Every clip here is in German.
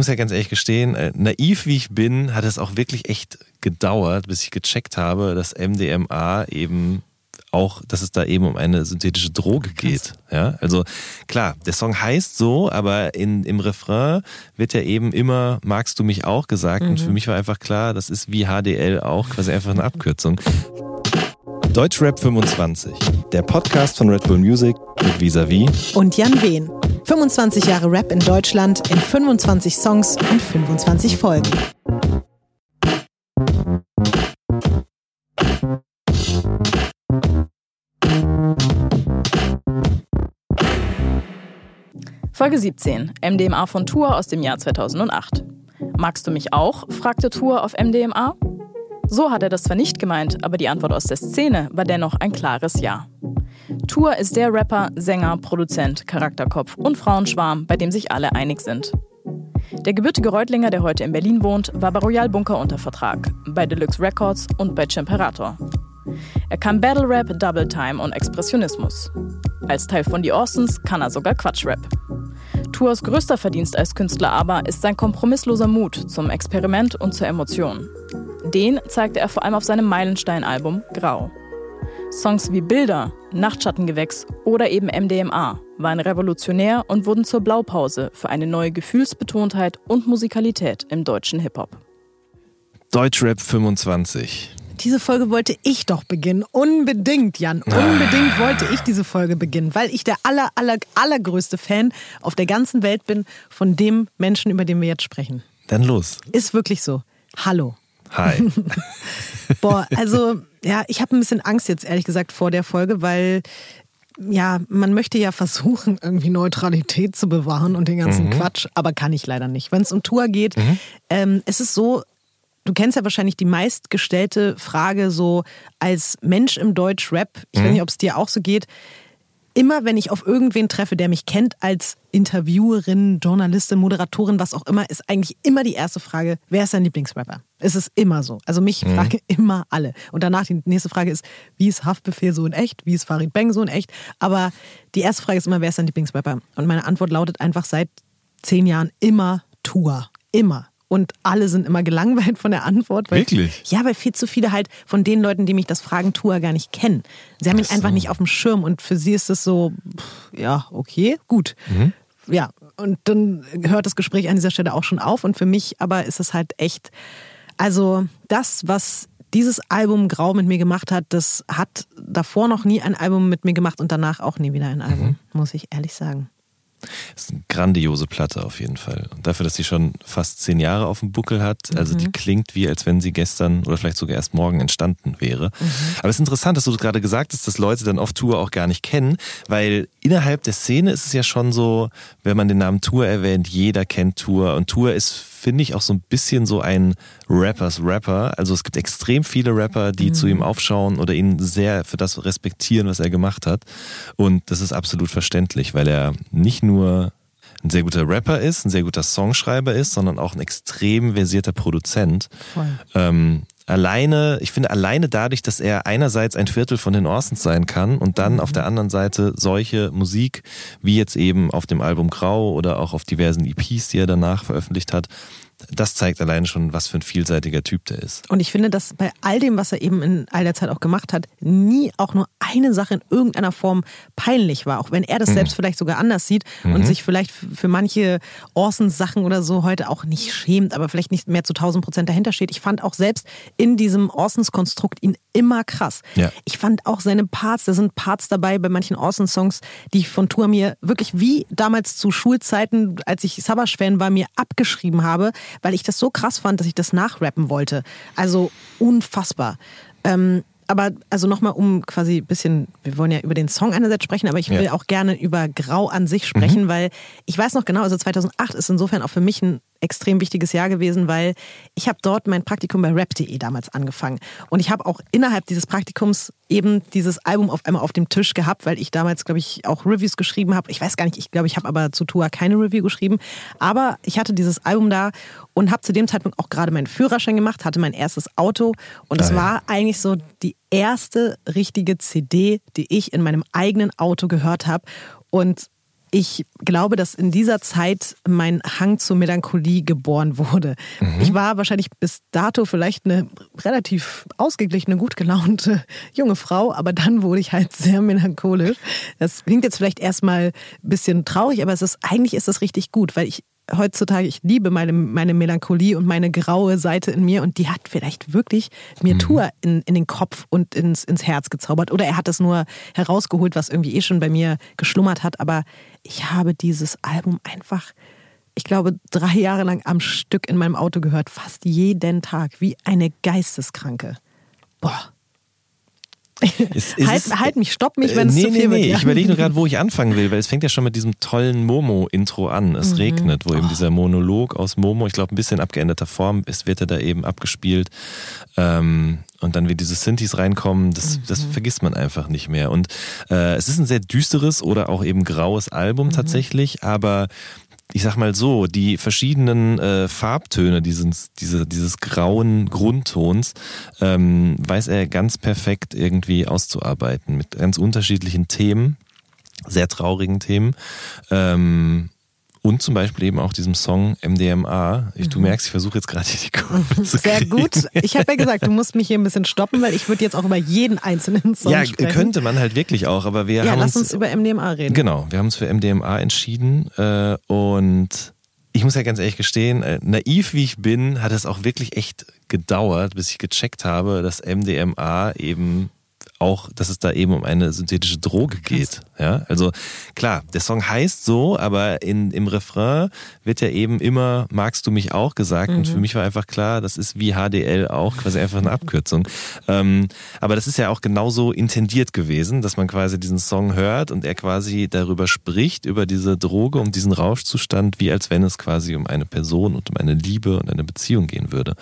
muss ja ganz ehrlich gestehen, äh, naiv wie ich bin, hat es auch wirklich echt gedauert, bis ich gecheckt habe, dass MDMA eben auch, dass es da eben um eine synthetische Droge geht. Ja, also klar, der Song heißt so, aber in, im Refrain wird ja eben immer magst du mich auch gesagt mhm. und für mich war einfach klar, das ist wie HDL auch quasi einfach eine Abkürzung. Deutschrap 25, der Podcast von Red Bull Music mit Visavi und Jan Wehn. 25 Jahre Rap in Deutschland in 25 Songs und 25 Folgen. Folge 17. MDMA von Tour aus dem Jahr 2008. Magst du mich auch? fragte Tour auf MDMA. So hat er das zwar nicht gemeint, aber die Antwort aus der Szene war dennoch ein klares Ja. Tour ist der Rapper, Sänger, Produzent, Charakterkopf und Frauenschwarm, bei dem sich alle einig sind. Der gebürtige Reutlinger, der heute in Berlin wohnt, war bei Royal Bunker unter Vertrag, bei Deluxe Records und bei Chimperator. Er kann Battle Rap, Double Time und Expressionismus. Als Teil von The Orsons kann er sogar Quatschrap. Tours größter Verdienst als Künstler aber ist sein kompromissloser Mut zum Experiment und zur Emotion. Den zeigte er vor allem auf seinem Meilenstein-Album Grau. Songs wie Bilder, Nachtschattengewächs oder eben MDMA waren revolutionär und wurden zur Blaupause für eine neue Gefühlsbetontheit und Musikalität im deutschen Hip-Hop. Deutschrap 25. Diese Folge wollte ich doch beginnen. Unbedingt, Jan. Unbedingt wollte ich diese Folge beginnen, weil ich der aller, aller, allergrößte Fan auf der ganzen Welt bin von dem Menschen, über den wir jetzt sprechen. Dann los. Ist wirklich so. Hallo. Hi. Boah, also ja, ich habe ein bisschen Angst jetzt ehrlich gesagt vor der Folge, weil ja, man möchte ja versuchen, irgendwie Neutralität zu bewahren und den ganzen mhm. Quatsch, aber kann ich leider nicht. Wenn es um Tour geht, mhm. ähm, es ist so, du kennst ja wahrscheinlich die meistgestellte Frage so als Mensch im Deutsch-Rap, ich mhm. weiß nicht, ob es dir auch so geht, immer wenn ich auf irgendwen treffe, der mich kennt als Interviewerin, Journalistin, Moderatorin, was auch immer, ist eigentlich immer die erste Frage, wer ist dein Lieblingsrapper? Es ist immer so. Also mich mhm. fragen immer alle. Und danach die nächste Frage ist, wie ist Haftbefehl so in echt? Wie ist Farid Bang so in echt? Aber die erste Frage ist immer, wer ist dein Lieblingsrapper? Und meine Antwort lautet einfach seit zehn Jahren immer Tour. Immer und alle sind immer gelangweilt von der Antwort. Weil, Wirklich? Ja, weil viel zu viele halt von den Leuten, die mich das fragen, Tour gar nicht kennen. Sie haben ihn so. einfach nicht auf dem Schirm und für sie ist es so, ja, okay, gut. Mhm. Ja, und dann hört das Gespräch an dieser Stelle auch schon auf und für mich aber ist es halt echt, also das, was dieses Album Grau mit mir gemacht hat, das hat davor noch nie ein Album mit mir gemacht und danach auch nie wieder ein Album, mhm. muss ich ehrlich sagen. Das ist eine grandiose Platte auf jeden Fall. Und dafür, dass sie schon fast zehn Jahre auf dem Buckel hat, also mhm. die klingt wie, als wenn sie gestern oder vielleicht sogar erst morgen entstanden wäre. Mhm. Aber es ist interessant, dass du gerade gesagt hast, dass Leute dann oft Tour auch gar nicht kennen, weil innerhalb der Szene ist es ja schon so, wenn man den Namen Tour erwähnt, jeder kennt Tour und Tour ist finde ich, auch so ein bisschen so ein Rappers Rapper. Also es gibt extrem viele Rapper, die mhm. zu ihm aufschauen oder ihn sehr für das respektieren, was er gemacht hat. Und das ist absolut verständlich, weil er nicht nur ein sehr guter Rapper ist, ein sehr guter Songschreiber ist, sondern auch ein extrem versierter Produzent. Ähm, alleine, ich finde alleine dadurch, dass er einerseits ein Viertel von den Orsons sein kann und dann mhm. auf der anderen Seite solche Musik, wie jetzt eben auf dem Album Grau oder auch auf diversen EPs, die er danach veröffentlicht hat, das zeigt alleine schon, was für ein vielseitiger Typ der ist. Und ich finde, dass bei all dem, was er eben in all der Zeit auch gemacht hat, nie auch nur eine Sache in irgendeiner Form peinlich war. Auch wenn er das mhm. selbst vielleicht sogar anders sieht mhm. und sich vielleicht für manche Orsons-Sachen oder so heute auch nicht schämt, aber vielleicht nicht mehr zu 1000 Prozent dahinter steht. Ich fand auch selbst in diesem Orsons-Konstrukt ihn immer krass. Ja. Ich fand auch seine Parts, da sind Parts dabei bei manchen Orsons-Songs, die ich von Tour mir wirklich wie damals zu Schulzeiten, als ich Savage-Fan war, mir abgeschrieben habe weil ich das so krass fand, dass ich das nachrappen wollte. Also unfassbar. Ähm, aber also nochmal um quasi ein bisschen, wir wollen ja über den Song einerseits sprechen, aber ich will ja. auch gerne über Grau an sich sprechen, mhm. weil ich weiß noch genau, also 2008 ist insofern auch für mich ein extrem wichtiges Jahr gewesen, weil ich habe dort mein Praktikum bei rap.de damals angefangen. Und ich habe auch innerhalb dieses Praktikums eben dieses Album auf einmal auf dem Tisch gehabt, weil ich damals, glaube ich, auch Reviews geschrieben habe. Ich weiß gar nicht, ich glaube, ich habe aber zu Tua keine Review geschrieben. Aber ich hatte dieses Album da und habe zu dem Zeitpunkt auch gerade meinen Führerschein gemacht, hatte mein erstes Auto. Und es war eigentlich so die erste richtige CD, die ich in meinem eigenen Auto gehört habe. Und ich glaube, dass in dieser Zeit mein Hang zur Melancholie geboren wurde. Mhm. Ich war wahrscheinlich bis dato vielleicht eine relativ ausgeglichene, gut gelaunte junge Frau, aber dann wurde ich halt sehr melancholisch. Das klingt jetzt vielleicht erstmal ein bisschen traurig, aber es ist eigentlich ist das richtig gut, weil ich heutzutage, ich liebe meine, meine Melancholie und meine graue Seite in mir und die hat vielleicht wirklich mir mhm. Tour in, in den Kopf und ins, ins Herz gezaubert. Oder er hat es nur herausgeholt, was irgendwie eh schon bei mir geschlummert hat. Aber ich habe dieses Album einfach, ich glaube, drei Jahre lang am Stück in meinem Auto gehört, fast jeden Tag, wie eine Geisteskranke. Boah. Ist, ist halt, es, halt mich, stopp mich, wenn nee, es zu viel nee, wird. Nee, ja. ich überlege nur gerade, wo ich anfangen will, weil es fängt ja schon mit diesem tollen Momo-Intro an. Es mhm. regnet, wo oh. eben dieser Monolog aus Momo, ich glaube ein bisschen abgeänderter Form, es wird ja da eben abgespielt. Ähm, und dann wie diese Synthes reinkommen, das, mhm. das vergisst man einfach nicht mehr. Und äh, es ist ein sehr düsteres oder auch eben graues Album mhm. tatsächlich, aber ich sag mal so, die verschiedenen äh, Farbtöne dieses, diese, dieses grauen Grundtons ähm, weiß er ganz perfekt irgendwie auszuarbeiten mit ganz unterschiedlichen Themen, sehr traurigen Themen. Ähm, und zum Beispiel eben auch diesem Song MDMA. Ich, du mhm. merkst, ich versuche jetzt gerade hier die Kurve zu Sehr kriegen. gut. Ich habe ja gesagt, du musst mich hier ein bisschen stoppen, weil ich würde jetzt auch über jeden einzelnen Song ja, sprechen. Ja, könnte man halt wirklich auch, aber wir ja, haben lass uns, uns über MDMA reden. Genau, wir haben uns für MDMA entschieden äh, und ich muss ja ganz ehrlich gestehen, äh, naiv wie ich bin, hat es auch wirklich echt gedauert, bis ich gecheckt habe, dass MDMA eben auch, dass es da eben um eine synthetische Droge geht. Ja, also klar, der Song heißt so, aber in, im Refrain wird ja eben immer magst du mich auch gesagt. Mhm. Und für mich war einfach klar, das ist wie HDL auch quasi einfach eine Abkürzung. Ähm, aber das ist ja auch genauso intendiert gewesen, dass man quasi diesen Song hört und er quasi darüber spricht, über diese Droge, um diesen Rauschzustand, wie als wenn es quasi um eine Person und um eine Liebe und eine Beziehung gehen würde.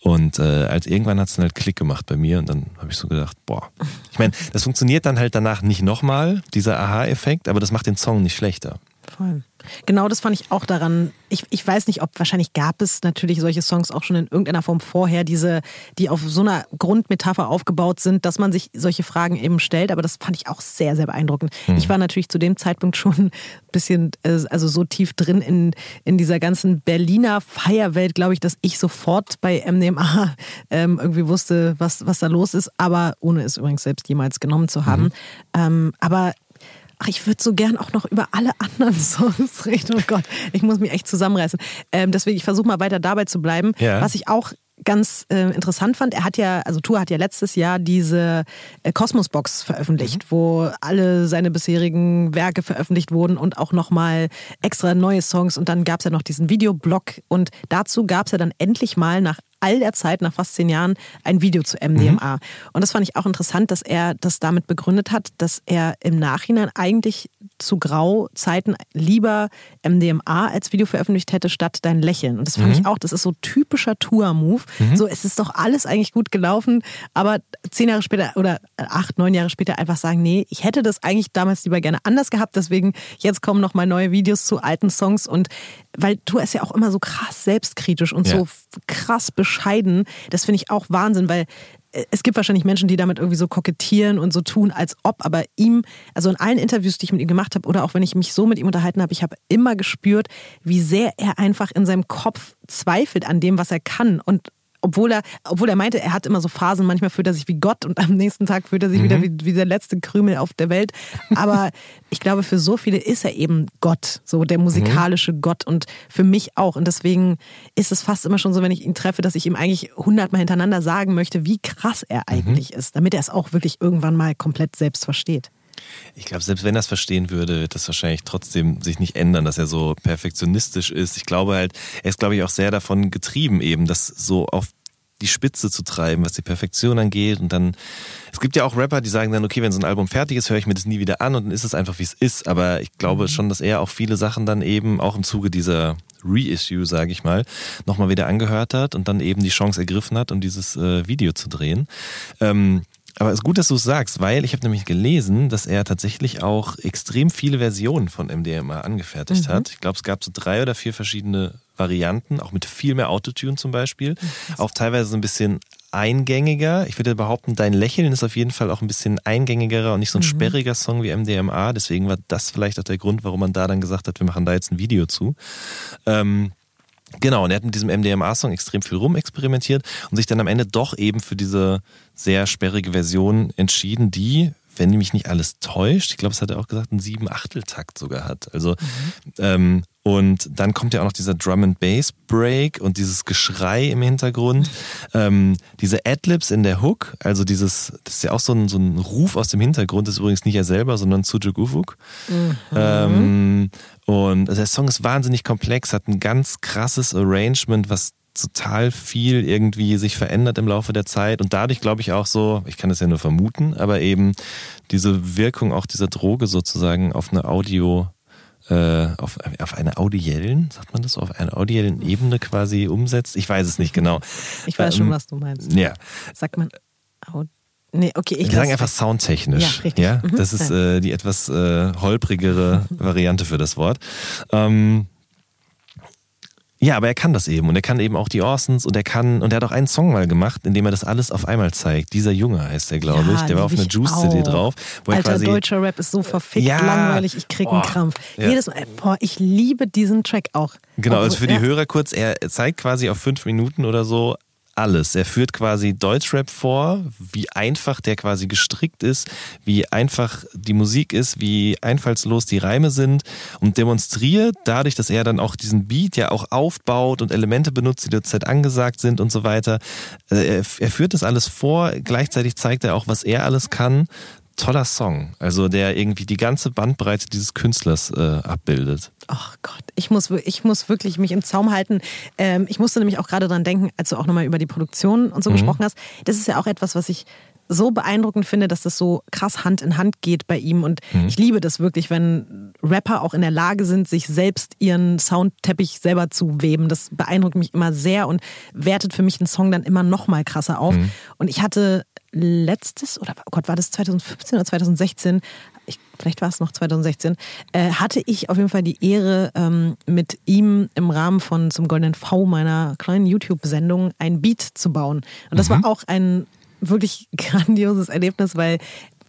Und äh, als irgendwann hat es dann halt Klick gemacht bei mir und dann habe ich so gedacht, boah, ich meine, das funktioniert dann halt danach nicht nochmal, dieser Aha-Effekt, aber das macht den Song nicht schlechter. Voll. Genau das fand ich auch daran. Ich, ich weiß nicht, ob wahrscheinlich gab es natürlich solche Songs auch schon in irgendeiner Form vorher, diese, die auf so einer Grundmetapher aufgebaut sind, dass man sich solche Fragen eben stellt. Aber das fand ich auch sehr, sehr beeindruckend. Hm. Ich war natürlich zu dem Zeitpunkt schon ein bisschen, äh, also so tief drin in, in dieser ganzen Berliner Feierwelt, glaube ich, dass ich sofort bei MDMA ähm, irgendwie wusste, was, was da los ist. Aber ohne es übrigens selbst jemals genommen zu haben. Mhm. Ähm, aber Ach, ich würde so gern auch noch über alle anderen Songs reden. Oh Gott, ich muss mich echt zusammenreißen. Ähm, deswegen, ich versuche mal weiter dabei zu bleiben. Ja. Was ich auch ganz äh, interessant fand, er hat ja, also Tour hat ja letztes Jahr diese äh, Cosmos-Box veröffentlicht, mhm. wo alle seine bisherigen Werke veröffentlicht wurden und auch nochmal extra neue Songs und dann gab es ja noch diesen Videoblog und dazu gab es ja dann endlich mal nach all der Zeit, nach fast zehn Jahren, ein Video zu MDMA. Mhm. Und das fand ich auch interessant, dass er das damit begründet hat, dass er im Nachhinein eigentlich zu Grauzeiten lieber MDMA als Video veröffentlicht hätte, statt dein Lächeln. Und das fand mhm. ich auch, das ist so typischer Tour-Move. Mhm. So, es ist doch alles eigentlich gut gelaufen, aber zehn Jahre später oder acht, neun Jahre später einfach sagen, nee, ich hätte das eigentlich damals lieber gerne anders gehabt, deswegen jetzt kommen nochmal neue Videos zu alten Songs und weil Tour ist ja auch immer so krass selbstkritisch und ja. so krass bescheiden. Das finde ich auch Wahnsinn, weil äh, es gibt wahrscheinlich Menschen, die damit irgendwie so kokettieren und so tun, als ob, aber ihm, also in allen Interviews, die ich mit ihm gemacht habe oder auch wenn ich mich so mit ihm unterhalten habe, ich habe immer gespürt, wie sehr er einfach in seinem Kopf zweifelt an dem, was er kann und obwohl er, obwohl er meinte, er hat immer so Phasen, manchmal fühlt er sich wie Gott und am nächsten Tag fühlt er sich mhm. wieder wie, wie der letzte Krümel auf der Welt. Aber ich glaube, für so viele ist er eben Gott, so der musikalische mhm. Gott und für mich auch. Und deswegen ist es fast immer schon so, wenn ich ihn treffe, dass ich ihm eigentlich hundertmal hintereinander sagen möchte, wie krass er mhm. eigentlich mhm. ist, damit er es auch wirklich irgendwann mal komplett selbst versteht. Ich glaube, selbst wenn er es verstehen würde, wird das wahrscheinlich trotzdem sich nicht ändern, dass er so perfektionistisch ist. Ich glaube halt, er ist, glaube ich, auch sehr davon getrieben, eben das so auf die Spitze zu treiben, was die Perfektion angeht. Und dann, es gibt ja auch Rapper, die sagen dann, okay, wenn so ein Album fertig ist, höre ich mir das nie wieder an und dann ist es einfach, wie es ist. Aber ich glaube mhm. schon, dass er auch viele Sachen dann eben auch im Zuge dieser Reissue, sage ich mal, nochmal wieder angehört hat und dann eben die Chance ergriffen hat, um dieses äh, Video zu drehen. Ähm, aber es ist gut, dass du es sagst, weil ich habe nämlich gelesen, dass er tatsächlich auch extrem viele Versionen von MDMA angefertigt mhm. hat. Ich glaube, es gab so drei oder vier verschiedene Varianten, auch mit viel mehr Autotune zum Beispiel. Mhm. Auch teilweise so ein bisschen eingängiger. Ich würde behaupten, dein Lächeln ist auf jeden Fall auch ein bisschen eingängigerer und nicht so ein mhm. sperriger Song wie MDMA. Deswegen war das vielleicht auch der Grund, warum man da dann gesagt hat, wir machen da jetzt ein Video zu. Ähm, Genau, und er hat mit diesem MDMA-Song extrem viel rumexperimentiert und sich dann am Ende doch eben für diese sehr sperrige Version entschieden, die, wenn mich nicht alles täuscht, ich glaube, es hat er auch gesagt, einen sieben Achteltakt sogar hat. Also mhm. ähm, und dann kommt ja auch noch dieser Drum and Bass Break und dieses Geschrei im Hintergrund. ähm, diese Adlibs in der Hook, also dieses, das ist ja auch so ein, so ein Ruf aus dem Hintergrund, das ist übrigens nicht er selber, sondern Sujuk Ufuk. Mhm. Ähm, und also der Song ist wahnsinnig komplex, hat ein ganz krasses Arrangement, was total viel irgendwie sich verändert im Laufe der Zeit und dadurch glaube ich auch so, ich kann das ja nur vermuten, aber eben diese Wirkung auch dieser Droge sozusagen auf eine Audio äh, auf, auf einer audiellen, sagt man das, auf einer audiellen Ebene quasi umsetzt. Ich weiß es nicht genau. Ich weiß ähm, schon, was du meinst. Ja. Sagt man Nee, okay, ich Wir sagen einfach soundtechnisch. Ja, richtig. Ja? Mhm. Das ist äh, die etwas äh, holprigere Variante für das Wort. Ähm, ja, aber er kann das eben und er kann eben auch die Orsons und er kann und er hat auch einen Song mal gemacht, in dem er das alles auf einmal zeigt. Dieser Junge heißt er, glaube ja, ich. Der war auf einer Juice CD drauf. Alter, quasi, deutscher Rap ist so verfickt ja, langweilig, ich krieg einen Krampf. Ja. Jedes Mal, boah, ich liebe diesen Track auch. Genau, also für die Hörer kurz, er zeigt quasi auf fünf Minuten oder so alles. Er führt quasi Deutschrap vor, wie einfach der quasi gestrickt ist, wie einfach die Musik ist, wie einfallslos die Reime sind und demonstriert dadurch, dass er dann auch diesen Beat ja auch aufbaut und Elemente benutzt, die derzeit angesagt sind und so weiter. Äh, er, er führt das alles vor, gleichzeitig zeigt er auch, was er alles kann, toller Song, also der irgendwie die ganze Bandbreite dieses Künstlers äh, abbildet. Ach Gott, ich muss, ich muss wirklich mich im Zaum halten. Ähm, ich musste nämlich auch gerade dran denken, als du auch nochmal über die Produktion und so mhm. gesprochen hast. Das ist ja auch etwas, was ich so beeindruckend finde, dass das so krass Hand in Hand geht bei ihm. Und mhm. ich liebe das wirklich, wenn Rapper auch in der Lage sind, sich selbst ihren Soundteppich selber zu weben. Das beeindruckt mich immer sehr und wertet für mich den Song dann immer noch mal krasser auf. Mhm. Und ich hatte letztes, oder oh Gott, war das 2015 oder 2016? Ich, vielleicht war es noch 2016, äh, hatte ich auf jeden Fall die Ehre, ähm, mit ihm im Rahmen von zum Goldenen V meiner kleinen YouTube-Sendung ein Beat zu bauen. Und das mhm. war auch ein wirklich grandioses Erlebnis, weil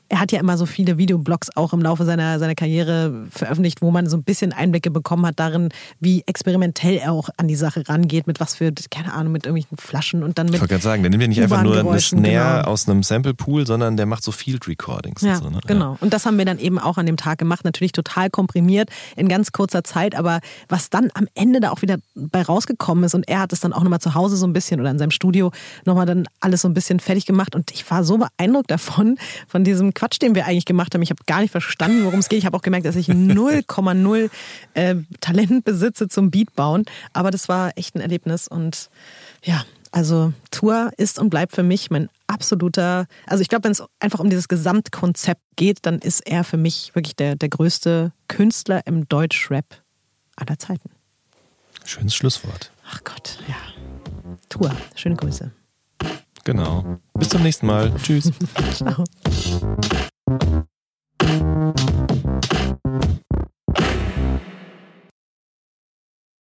er hat ja immer so viele Videoblogs auch im Laufe seiner, seiner Karriere veröffentlicht, wo man so ein bisschen Einblicke bekommen hat darin, wie experimentell er auch an die Sache rangeht, mit was für, keine Ahnung, mit irgendwelchen Flaschen und dann mit. Ich wollte gerade sagen, der nimmt ja nicht einfach nur eine Snare genau. aus einem Sample-Pool, sondern der macht so Field Recordings. Ja, so, ne? genau. Und das haben wir dann eben auch an dem Tag gemacht, natürlich total komprimiert in ganz kurzer Zeit, aber was dann am Ende da auch wieder bei rausgekommen ist und er hat es dann auch nochmal zu Hause so ein bisschen oder in seinem Studio nochmal dann alles so ein bisschen fertig gemacht und ich war so beeindruckt davon, von diesem Quatsch, den wir eigentlich gemacht haben. Ich habe gar nicht verstanden, worum es geht. Ich habe auch gemerkt, dass ich 0,0 äh, Talent besitze zum Beat bauen. Aber das war echt ein Erlebnis. Und ja, also Tour ist und bleibt für mich mein absoluter, also ich glaube, wenn es einfach um dieses Gesamtkonzept geht, dann ist er für mich wirklich der, der größte Künstler im Deutschrap aller Zeiten. Schönes Schlusswort. Ach Gott, ja. Tour, schöne Grüße. Genau. Bis zum nächsten Mal. Tschüss. Ciao.